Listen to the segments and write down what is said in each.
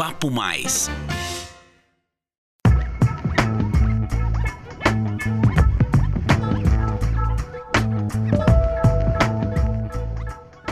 Papo Mais.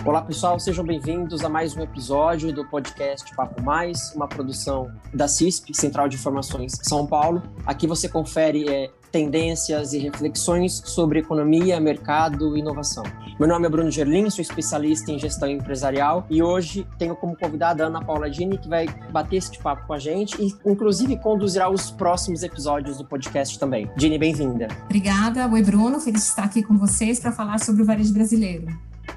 Olá pessoal, sejam bem-vindos a mais um episódio do podcast Papo Mais, uma produção da CISP, Central de Informações São Paulo. Aqui você confere é, tendências e reflexões sobre economia, mercado e inovação. Meu nome é Bruno Gerlin, sou especialista em gestão empresarial e hoje tenho como convidada a Ana Paula Dini, que vai bater este papo com a gente e, inclusive, conduzirá os próximos episódios do podcast também. Dini, bem-vinda. Obrigada. Oi, Bruno. Feliz de estar aqui com vocês para falar sobre o varejo brasileiro.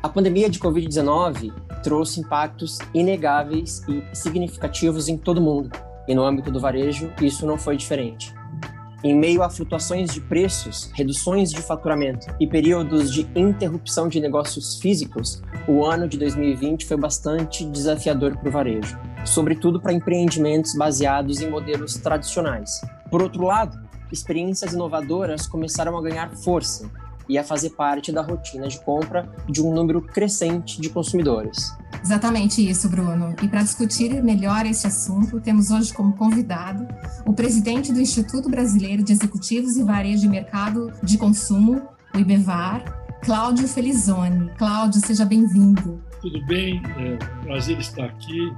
A pandemia de Covid-19 trouxe impactos inegáveis e significativos em todo o mundo, e no âmbito do varejo isso não foi diferente. Em meio a flutuações de preços, reduções de faturamento e períodos de interrupção de negócios físicos, o ano de 2020 foi bastante desafiador para o varejo, sobretudo para empreendimentos baseados em modelos tradicionais. Por outro lado, experiências inovadoras começaram a ganhar força e a fazer parte da rotina de compra de um número crescente de consumidores. Exatamente isso, Bruno. E para discutir melhor esse assunto, temos hoje como convidado o presidente do Instituto Brasileiro de Executivos e Varejo de Mercado de Consumo, o IBEVAR, Cláudio Felizone. Cláudio, seja bem-vindo. Tudo bem, é um prazer estar aqui.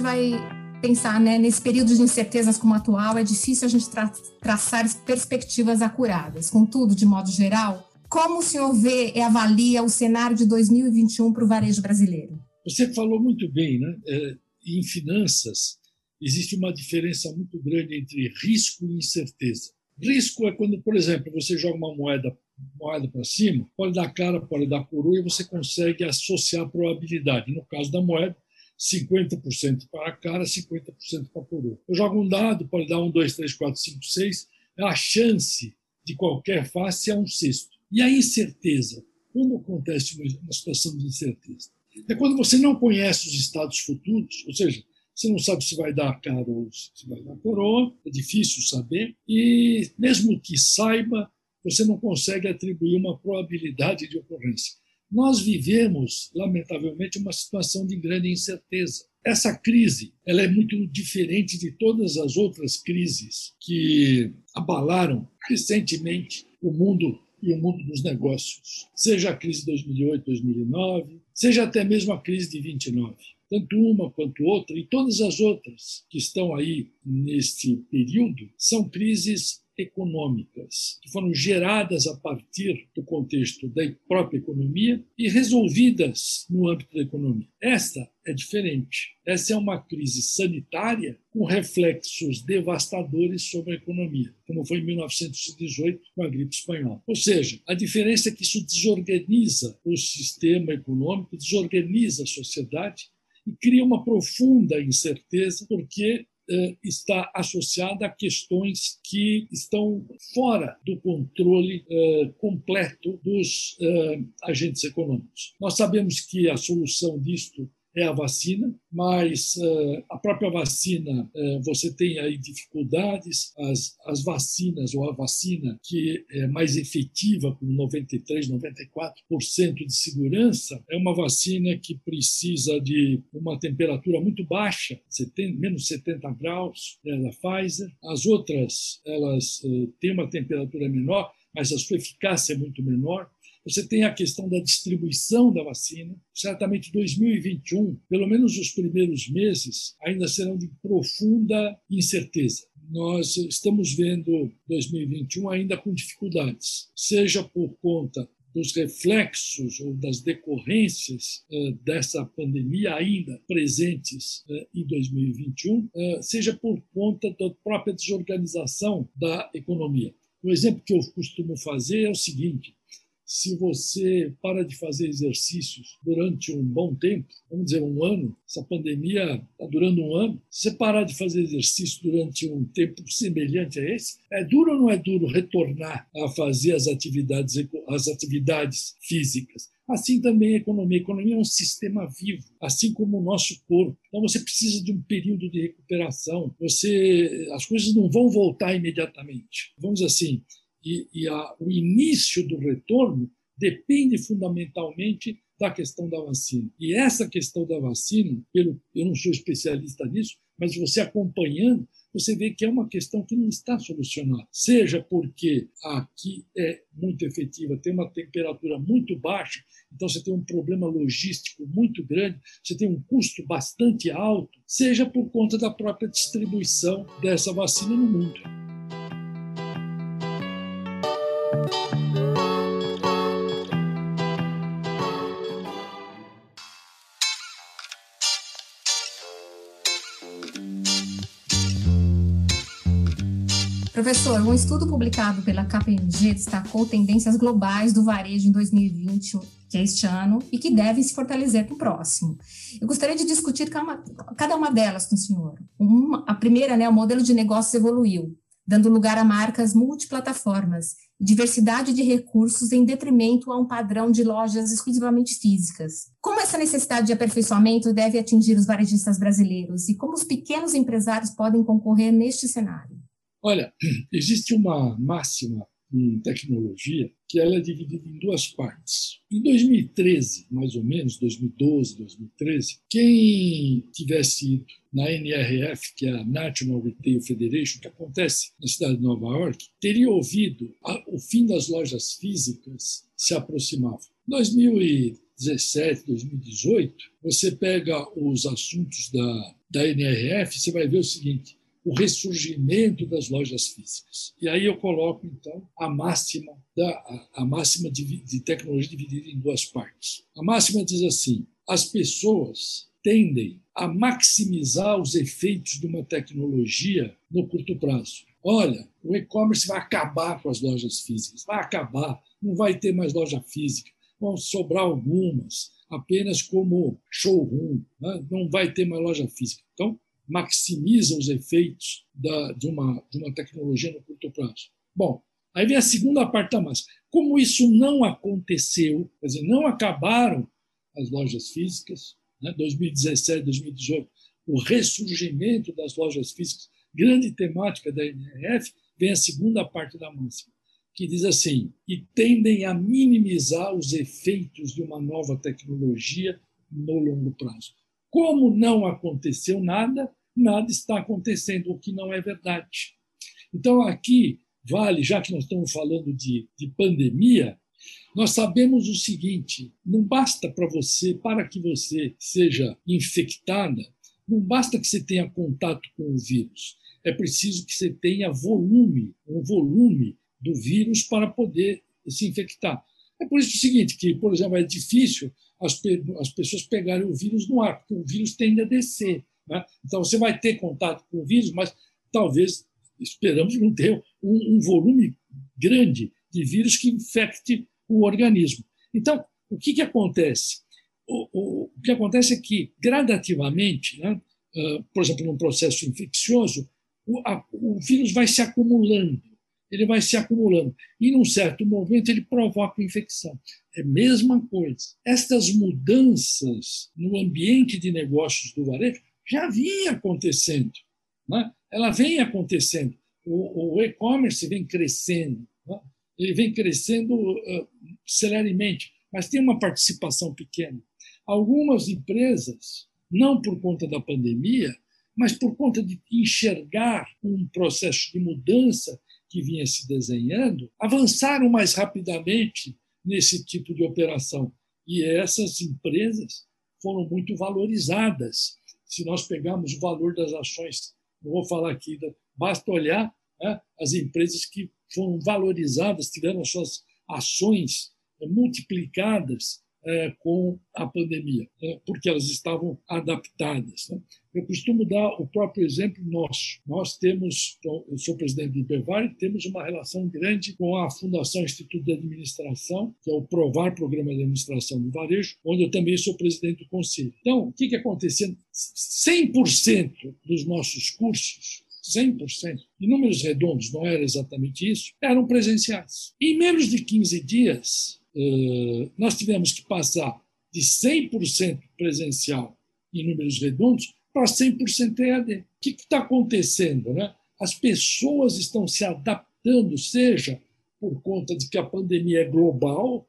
Gente vai pensar, né, nesse período de incertezas como atual, é difícil a gente tra traçar perspectivas acuradas. Contudo, de modo geral, como o senhor vê e avalia o cenário de 2021 para o varejo brasileiro? Você falou muito bem, né? É, em finanças, existe uma diferença muito grande entre risco e incerteza. Risco é quando, por exemplo, você joga uma moeda moeda para cima, pode dar cara, pode dar coroa, e você consegue associar a probabilidade. No caso da moeda, 50% para a cara, 50% para a coroa. Eu jogo um dado, pode dar um, dois, três, quatro, cinco, seis. A chance de qualquer face é um sexto. E a incerteza? Quando acontece uma situação de incerteza? É quando você não conhece os estados futuros, ou seja, você não sabe se vai dar cara ou se vai dar coroa, é difícil saber, e mesmo que saiba, você não consegue atribuir uma probabilidade de ocorrência nós vivemos, lamentavelmente, uma situação de grande incerteza. Essa crise ela é muito diferente de todas as outras crises que abalaram recentemente o mundo e o mundo dos negócios, seja a crise de 2008, 2009, seja até mesmo a crise de 29. Tanto uma quanto outra, e todas as outras que estão aí neste período, são crises econômicas, que foram geradas a partir do contexto da própria economia e resolvidas no âmbito da economia. Esta é diferente. Essa é uma crise sanitária com reflexos devastadores sobre a economia, como foi em 1918 com a gripe espanhola. Ou seja, a diferença é que isso desorganiza o sistema econômico, desorganiza a sociedade e cria uma profunda incerteza, porque eh, está associada a questões que estão fora do controle eh, completo dos eh, agentes econômicos. Nós sabemos que a solução disto é a vacina, mas uh, a própria vacina, uh, você tem aí dificuldades, as, as vacinas, ou a vacina que é mais efetiva, com 93%, 94% de segurança, é uma vacina que precisa de uma temperatura muito baixa, 70, menos 70 graus, é da Pfizer. As outras, elas uh, têm uma temperatura menor, mas a sua eficácia é muito menor. Você tem a questão da distribuição da vacina. Certamente 2021, pelo menos os primeiros meses, ainda serão de profunda incerteza. Nós estamos vendo 2021 ainda com dificuldades, seja por conta dos reflexos ou das decorrências uh, dessa pandemia ainda presentes uh, em 2021, uh, seja por conta da própria desorganização da economia. O exemplo que eu costumo fazer é o seguinte: se você para de fazer exercícios durante um bom tempo, vamos dizer um ano, essa pandemia está durando um ano, se parar de fazer exercício durante um tempo semelhante a esse, é duro ou não é duro retornar a fazer as atividades, as atividades físicas? Assim também a economia. A economia é um sistema vivo, assim como o nosso corpo. Então você precisa de um período de recuperação. Você, as coisas não vão voltar imediatamente. Vamos assim, e, e a, o início do retorno depende fundamentalmente da questão da vacina. E essa questão da vacina, pelo, eu não sou especialista nisso, mas você acompanhando, você vê que é uma questão que não está solucionada. Seja porque aqui é muito efetiva, tem uma temperatura muito baixa, então você tem um problema logístico muito grande, você tem um custo bastante alto, seja por conta da própria distribuição dessa vacina no mundo. Professor, um estudo publicado pela KPMG destacou tendências globais do varejo em 2020, que é este ano, e que devem se fortalecer para o próximo. Eu gostaria de discutir cada uma delas com o senhor. Uma, a primeira, né, o modelo de negócios evoluiu, dando lugar a marcas multiplataformas, diversidade de recursos em detrimento a um padrão de lojas exclusivamente físicas. Como essa necessidade de aperfeiçoamento deve atingir os varejistas brasileiros e como os pequenos empresários podem concorrer neste cenário? Olha, existe uma máxima em tecnologia que ela é dividida em duas partes. Em 2013, mais ou menos, 2012, 2013, quem tivesse ido na NRF, que é a National Retail Federation, que acontece na cidade de Nova York, teria ouvido a, o fim das lojas físicas se aproximava. 2017, 2018, você pega os assuntos da, da NRF, você vai ver o seguinte: o ressurgimento das lojas físicas. E aí eu coloco, então, a máxima, da, a, máxima de, de tecnologia dividida em duas partes. A máxima diz assim: as pessoas tendem a maximizar os efeitos de uma tecnologia no curto prazo. Olha, o e-commerce vai acabar com as lojas físicas, vai acabar, não vai ter mais loja física, vão sobrar algumas, apenas como showroom, né? não vai ter mais loja física. Então, maximiza os efeitos da, de, uma, de uma tecnologia no curto prazo. Bom, aí vem a segunda parte da massa. Como isso não aconteceu, quer dizer, não acabaram as lojas físicas, né, 2017, 2018, o ressurgimento das lojas físicas, grande temática da NRF, vem a segunda parte da máxima, que diz assim: e tendem a minimizar os efeitos de uma nova tecnologia no longo prazo. Como não aconteceu nada, nada está acontecendo, o que não é verdade. Então, aqui vale, já que nós estamos falando de, de pandemia, nós sabemos o seguinte: não basta para você, para que você seja infectada, não basta que você tenha contato com o vírus. É preciso que você tenha volume, um volume do vírus para poder se infectar. É por isso o seguinte, que, por exemplo, é difícil as, as pessoas pegarem o vírus no ar, porque o vírus tende a descer. Né? Então, você vai ter contato com o vírus, mas talvez, esperamos não ter um, um volume grande de vírus que infecte o organismo. Então, o que, que acontece? O, o, o, que acontece é que, gradativamente, né, uh, por exemplo, num processo infeccioso, o, a, o vírus vai se acumulando, ele vai se acumulando. E, num certo momento, ele provoca infecção. É a mesma coisa. Estas mudanças no ambiente de negócios do varejo já vinha acontecendo. Né? Ela vem acontecendo. O, o e-commerce vem crescendo. Né? Ele vem crescendo uh, mas tem uma participação pequena. Algumas empresas, não por conta da pandemia, mas por conta de enxergar um processo de mudança que vinha se desenhando, avançaram mais rapidamente nesse tipo de operação. E essas empresas foram muito valorizadas se nós pegarmos o valor das ações, não vou falar aqui, basta olhar né, as empresas que foram valorizadas, tiveram suas ações eh, multiplicadas é, com a pandemia, né, porque elas estavam adaptadas. Né. Eu costumo dar o próprio exemplo nosso. Nós temos, então, eu sou presidente do IPEVAR, e temos uma relação grande com a Fundação Instituto de Administração, que é o PROVAR, Programa de Administração do Varejo, onde eu também sou presidente do conselho. Então, o que, que acontecia? 100% dos nossos cursos 100%, em números redondos, não era exatamente isso, eram presenciais. Em menos de 15 dias, nós tivemos que passar de 100% presencial em números redondos para 100% EAD. O que está acontecendo? Né? As pessoas estão se adaptando, seja por conta de que a pandemia é global,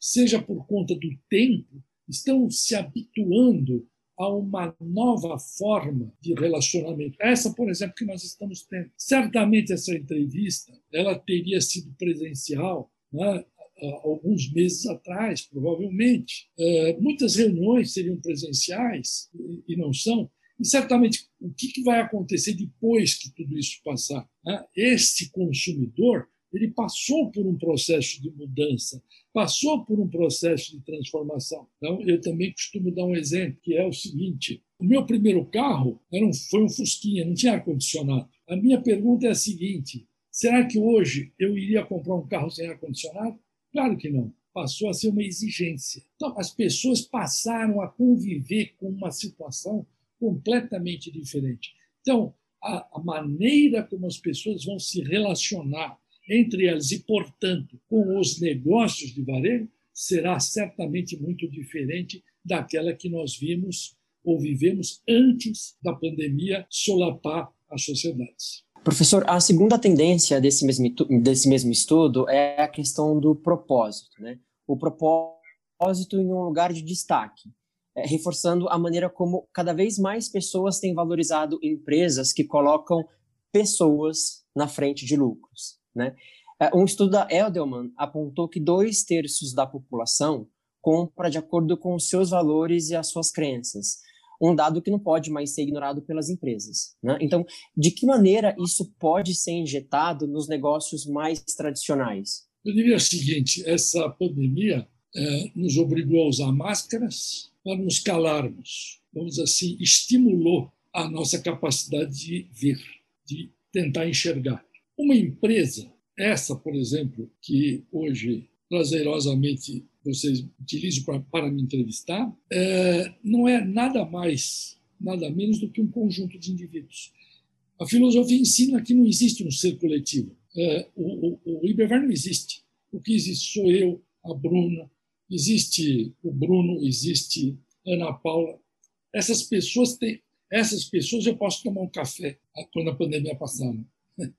seja por conta do tempo, estão se habituando a uma nova forma de relacionamento. Essa, por exemplo, que nós estamos tendo. Certamente essa entrevista ela teria sido presencial né, alguns meses atrás, provavelmente. É, muitas reuniões seriam presenciais e não são. E certamente o que vai acontecer depois que tudo isso passar? Né? Este consumidor ele passou por um processo de mudança, passou por um processo de transformação. Então, eu também costumo dar um exemplo, que é o seguinte: o meu primeiro carro era um, foi um Fusquinha, não tinha ar-condicionado. A minha pergunta é a seguinte: será que hoje eu iria comprar um carro sem ar-condicionado? Claro que não. Passou a ser uma exigência. Então, as pessoas passaram a conviver com uma situação completamente diferente. Então, a, a maneira como as pessoas vão se relacionar entre elas e, portanto, com os negócios de varejo, será certamente muito diferente daquela que nós vimos ou vivemos antes da pandemia solapar as sociedades. Professor, a segunda tendência desse mesmo, desse mesmo estudo é a questão do propósito. Né? O propósito em um lugar de destaque, é, reforçando a maneira como cada vez mais pessoas têm valorizado empresas que colocam pessoas na frente de lucros. Né? É, um estudo da Eldelman apontou que dois terços da população compra de acordo com seus valores e as suas crenças. Um dado que não pode mais ser ignorado pelas empresas. Né? Então, de que maneira isso pode ser injetado nos negócios mais tradicionais? Eu diria o seguinte: essa pandemia é, nos obrigou a usar máscaras para nos calarmos. Vamos assim, estimulou a nossa capacidade de ver, de tentar enxergar. Uma empresa, essa, por exemplo, que hoje prazerosamente vocês utilizam para, para me entrevistar, é, não é nada mais, nada menos do que um conjunto de indivíduos. A filosofia ensina que não existe um ser coletivo. É, o, o, o não existe. O que existe sou eu, a Bruna, existe o Bruno, existe Ana Paula. Essas pessoas têm, essas pessoas eu posso tomar um café quando a pandemia passar. Né?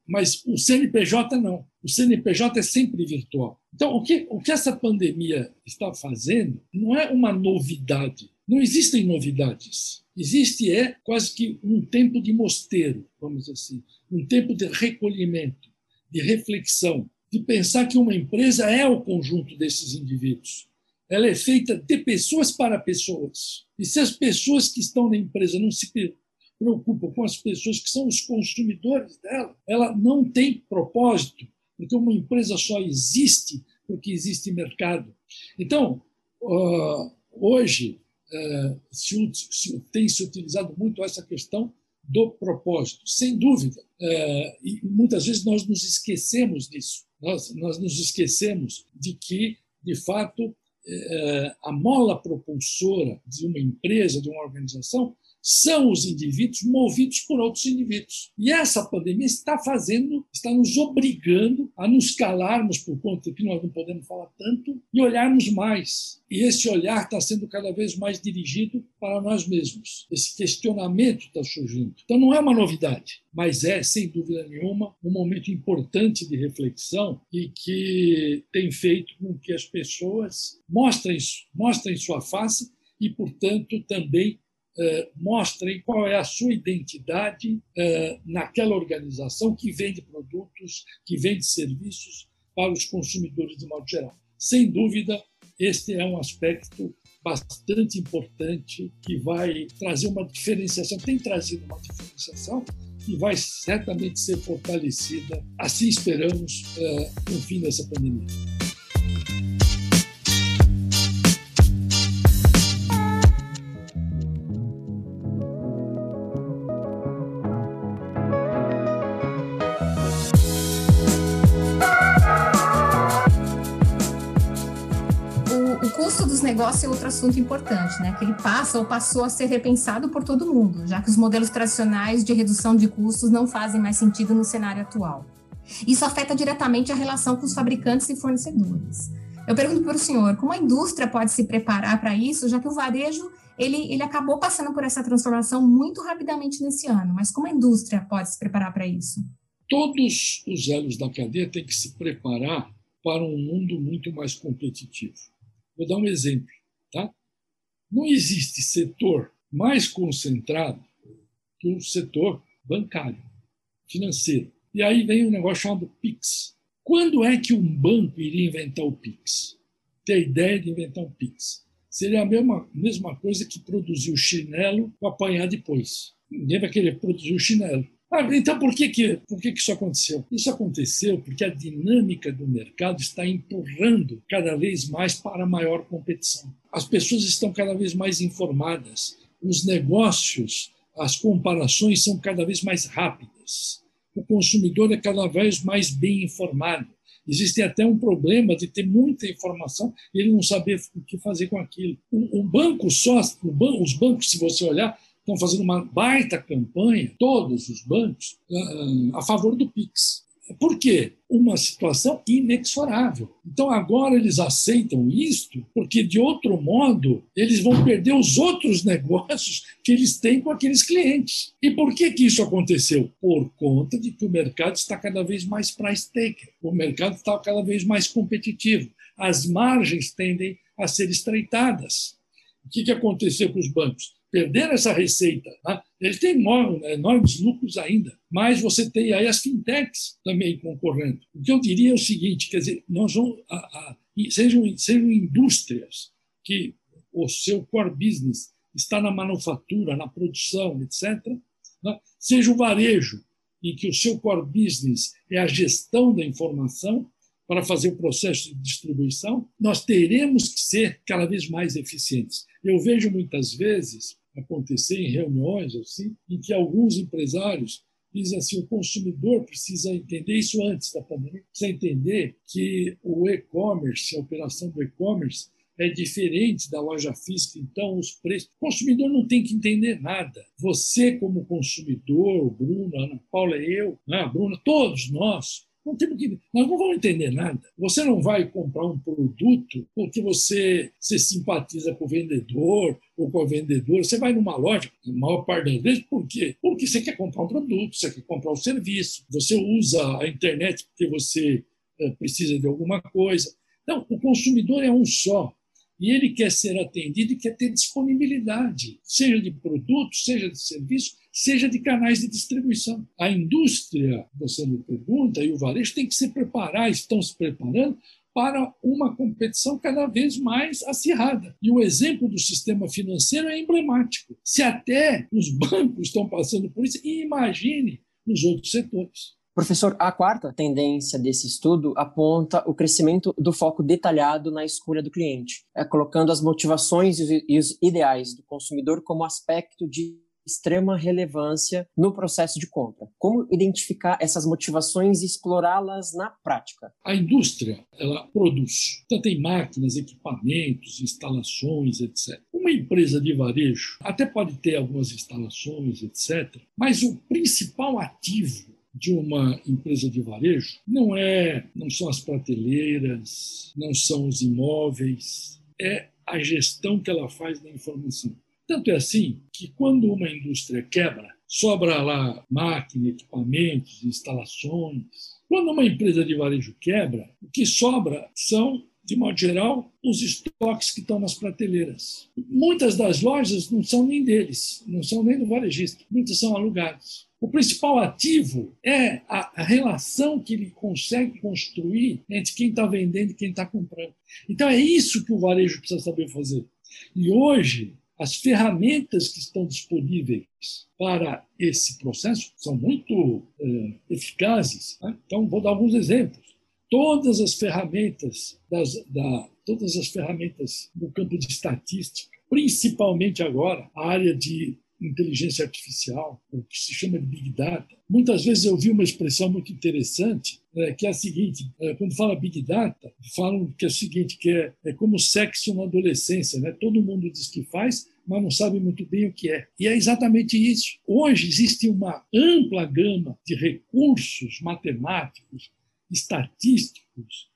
Mas o CNPJ não. O CNPJ é sempre virtual. Então, o que, o que essa pandemia está fazendo não é uma novidade. Não existem novidades. Existe é quase que um tempo de mosteiro, vamos dizer assim, um tempo de recolhimento, de reflexão, de pensar que uma empresa é o conjunto desses indivíduos. Ela é feita de pessoas para pessoas. E se as pessoas que estão na empresa não se preocupa com as pessoas que são os consumidores dela, ela não tem propósito, porque uma empresa só existe porque existe mercado. Então, hoje, é, se tem se utilizado muito essa questão do propósito, sem dúvida. É, e muitas vezes nós nos esquecemos disso. Nós, nós nos esquecemos de que, de fato, é, a mola propulsora de uma empresa, de uma organização, são os indivíduos movidos por outros indivíduos. E essa pandemia está fazendo, está nos obrigando a nos calarmos por conta que nós não podemos falar tanto e olharmos mais. E esse olhar está sendo cada vez mais dirigido para nós mesmos. Esse questionamento está surgindo. Então não é uma novidade, mas é, sem dúvida nenhuma, um momento importante de reflexão e que tem feito com que as pessoas mostrem, mostrem sua face e, portanto, também mostrem qual é a sua identidade eh, naquela organização que vende produtos, que vende serviços para os consumidores de modo geral. Sem dúvida, este é um aspecto bastante importante que vai trazer uma diferenciação, tem trazido uma diferenciação e vai certamente ser fortalecida. Assim esperamos eh, no fim dessa pandemia. Negócios é outro assunto importante, né? Que ele passa ou passou a ser repensado por todo mundo, já que os modelos tradicionais de redução de custos não fazem mais sentido no cenário atual. Isso afeta diretamente a relação com os fabricantes e fornecedores. Eu pergunto para o senhor, como a indústria pode se preparar para isso, já que o varejo ele, ele acabou passando por essa transformação muito rapidamente nesse ano, mas como a indústria pode se preparar para isso? Todos os elos da cadeia têm que se preparar para um mundo muito mais competitivo. Vou dar um exemplo. Tá? Não existe setor mais concentrado que o setor bancário, financeiro. E aí vem um negócio chamado PIX. Quando é que um banco iria inventar o PIX? Ter a ideia de inventar um PIX. Seria a mesma, mesma coisa que produzir o chinelo para apanhar depois. Ninguém vai querer produzir o chinelo. Ah, então, por que, que, por que, que isso aconteceu? Isso aconteceu porque a dinâmica do mercado está empurrando cada vez mais para maior competição. As pessoas estão cada vez mais informadas, os negócios, as comparações são cada vez mais rápidas, o consumidor é cada vez mais bem informado. Existe até um problema de ter muita informação e ele não saber o que fazer com aquilo. O, banco só, os bancos, se você olhar, estão fazendo uma baita campanha, todos os bancos, a favor do PIX. Por quê? Uma situação inexorável. Então agora eles aceitam isto, porque de outro modo eles vão perder os outros negócios que eles têm com aqueles clientes. E por que, que isso aconteceu? Por conta de que o mercado está cada vez mais price taker, o mercado está cada vez mais competitivo, as margens tendem a ser estreitadas. O que, que aconteceu com os bancos? perderam essa receita. Tá? Eles têm enormes lucros ainda, mas você tem aí as fintechs também concorrendo. O que eu diria é o seguinte, quer dizer, nós vamos, a, a, sejam, sejam indústrias que o seu core business está na manufatura, na produção, etc., né? seja o varejo, em que o seu core business é a gestão da informação, para fazer o processo de distribuição, nós teremos que ser cada vez mais eficientes. Eu vejo muitas vezes acontecer em reuniões assim, em que alguns empresários dizem assim: o consumidor precisa entender isso antes da pandemia, precisa entender que o e-commerce, a operação do e-commerce, é diferente da loja física, então os preços. O consumidor não tem que entender nada. Você, como consumidor, Bruno, Ana Paula, eu, né, Bruna, todos nós, não temos que, nós não vamos entender nada. Você não vai comprar um produto porque você se simpatiza com o vendedor ou com a vendedora. Você vai numa loja, na maior parte das vezes, por quê? Porque você quer comprar um produto, você quer comprar um serviço, você usa a internet porque você é, precisa de alguma coisa. Então, o consumidor é um só. E ele quer ser atendido e quer ter disponibilidade, seja de produto, seja de serviço, seja de canais de distribuição. A indústria, você me pergunta, e o varejo tem que se preparar, estão se preparando para uma competição cada vez mais acirrada. E o exemplo do sistema financeiro é emblemático. Se até os bancos estão passando por isso, imagine nos outros setores. Professor, a quarta tendência desse estudo aponta o crescimento do foco detalhado na escolha do cliente, é, colocando as motivações e os ideais do consumidor como aspecto de extrema relevância no processo de compra. Como identificar essas motivações e explorá-las na prática? A indústria, ela produz. Então tem máquinas, equipamentos, instalações, etc. Uma empresa de varejo até pode ter algumas instalações, etc. Mas o principal ativo de uma empresa de varejo não é, não são as prateleiras, não são os imóveis, é a gestão que ela faz da informação. Tanto é assim que quando uma indústria quebra, sobra lá máquina, equipamentos, instalações. Quando uma empresa de varejo quebra, o que sobra são de modo geral, os estoques que estão nas prateleiras. Muitas das lojas não são nem deles, não são nem do varejista, muitas são alugadas. O principal ativo é a, relação que ele consegue construir entre quem está vendendo e quem está comprando. Então é isso que o varejo precisa saber fazer. E hoje, as ferramentas que estão disponíveis para esse processo são muito é, eficazes. Né? Então, vou dar alguns exemplos todas as ferramentas das, da, todas as ferramentas campo de estatística, principalmente agora a área de inteligência artificial, o que se chama de Big Data. Muitas vezes eu vi uma expressão muito interessante, né, que é a seguinte: é, quando fala Big Data, falam que é o seguinte, que é, é como sexo na adolescência, né? Todo mundo diz que faz, mas não sabe muito bem o que é. E é exatamente isso. Hoje existe uma ampla gama de recursos matemáticos, estatísticos,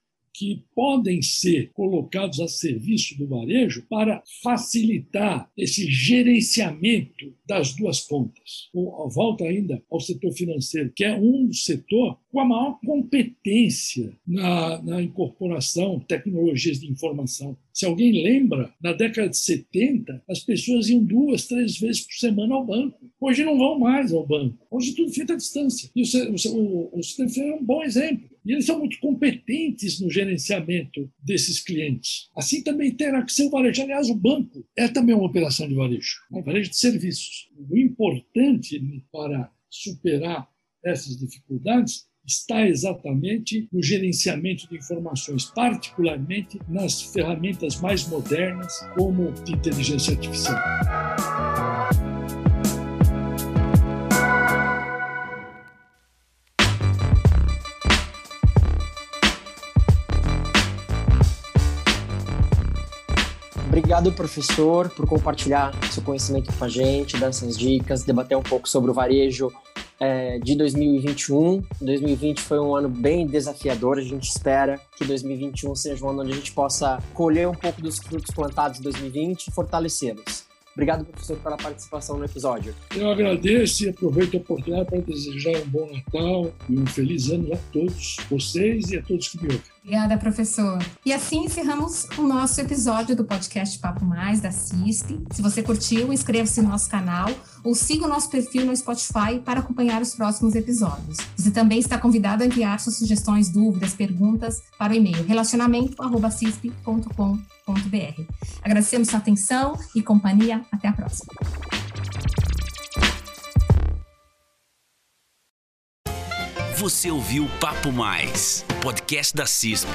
que podem ser colocados a serviço do varejo para facilitar esse gerenciamento das duas pontas. Volta ainda ao setor financeiro, que é um setor com a maior competência na, na incorporação de tecnologias de informação. Se alguém lembra, na década de 70, as pessoas iam duas, três vezes por semana ao banco. Hoje não vão mais ao banco. Hoje tudo feito à distância. E o, o, o sistema é um bom exemplo. E eles são muito competentes no gerenciamento desses clientes. Assim também terá que ser o varejo. Aliás, o banco é também uma operação de varejo, um varejo de serviços. O importante para superar essas dificuldades está exatamente no gerenciamento de informações, particularmente nas ferramentas mais modernas, como de inteligência artificial. Obrigado, professor, por compartilhar seu conhecimento com a gente, dar essas dicas, debater um pouco sobre o varejo é, de 2021. 2020 foi um ano bem desafiador. A gente espera que 2021 seja um ano onde a gente possa colher um pouco dos frutos plantados em 2020 e fortalecê-los. Obrigado, professor, pela participação no episódio. Eu agradeço e aproveito a oportunidade para desejar um bom Natal e um feliz ano a todos vocês e a todos que me ouvem. Obrigada, professor. E assim encerramos o nosso episódio do podcast Papo Mais da CISP. Se você curtiu, inscreva-se no nosso canal ou siga o nosso perfil no Spotify para acompanhar os próximos episódios. Você também está convidado a enviar suas sugestões, dúvidas, perguntas para o e-mail relacionamento@cisp.com.br. Agradecemos sua atenção e companhia. Até a próxima. Você ouviu Papo Mais, podcast da CISP.